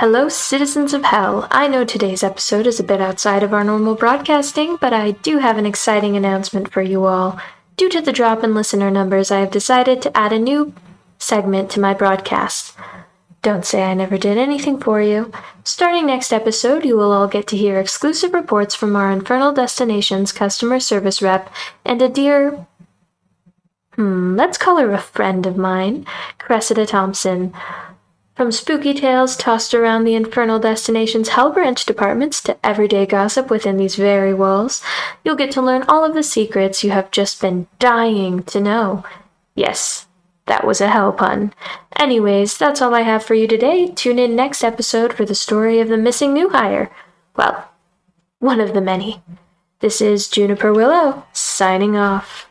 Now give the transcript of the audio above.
Hello, citizens of hell. I know today's episode is a bit outside of our normal broadcasting, but I do have an exciting announcement for you all. Due to the drop in listener numbers, I have decided to add a new segment to my broadcast. Don't say I never did anything for you. Starting next episode, you will all get to hear exclusive reports from our Infernal Destinations customer service rep and a dear. Hmm, let's call her a friend of mine, Cressida Thompson. From spooky tales tossed around the Infernal Destinations Hell Branch departments to everyday gossip within these very walls, you'll get to learn all of the secrets you have just been dying to know. Yes, that was a hell pun. Anyways, that's all I have for you today. Tune in next episode for the story of the missing new hire. Well, one of the many. This is Juniper Willow, signing off.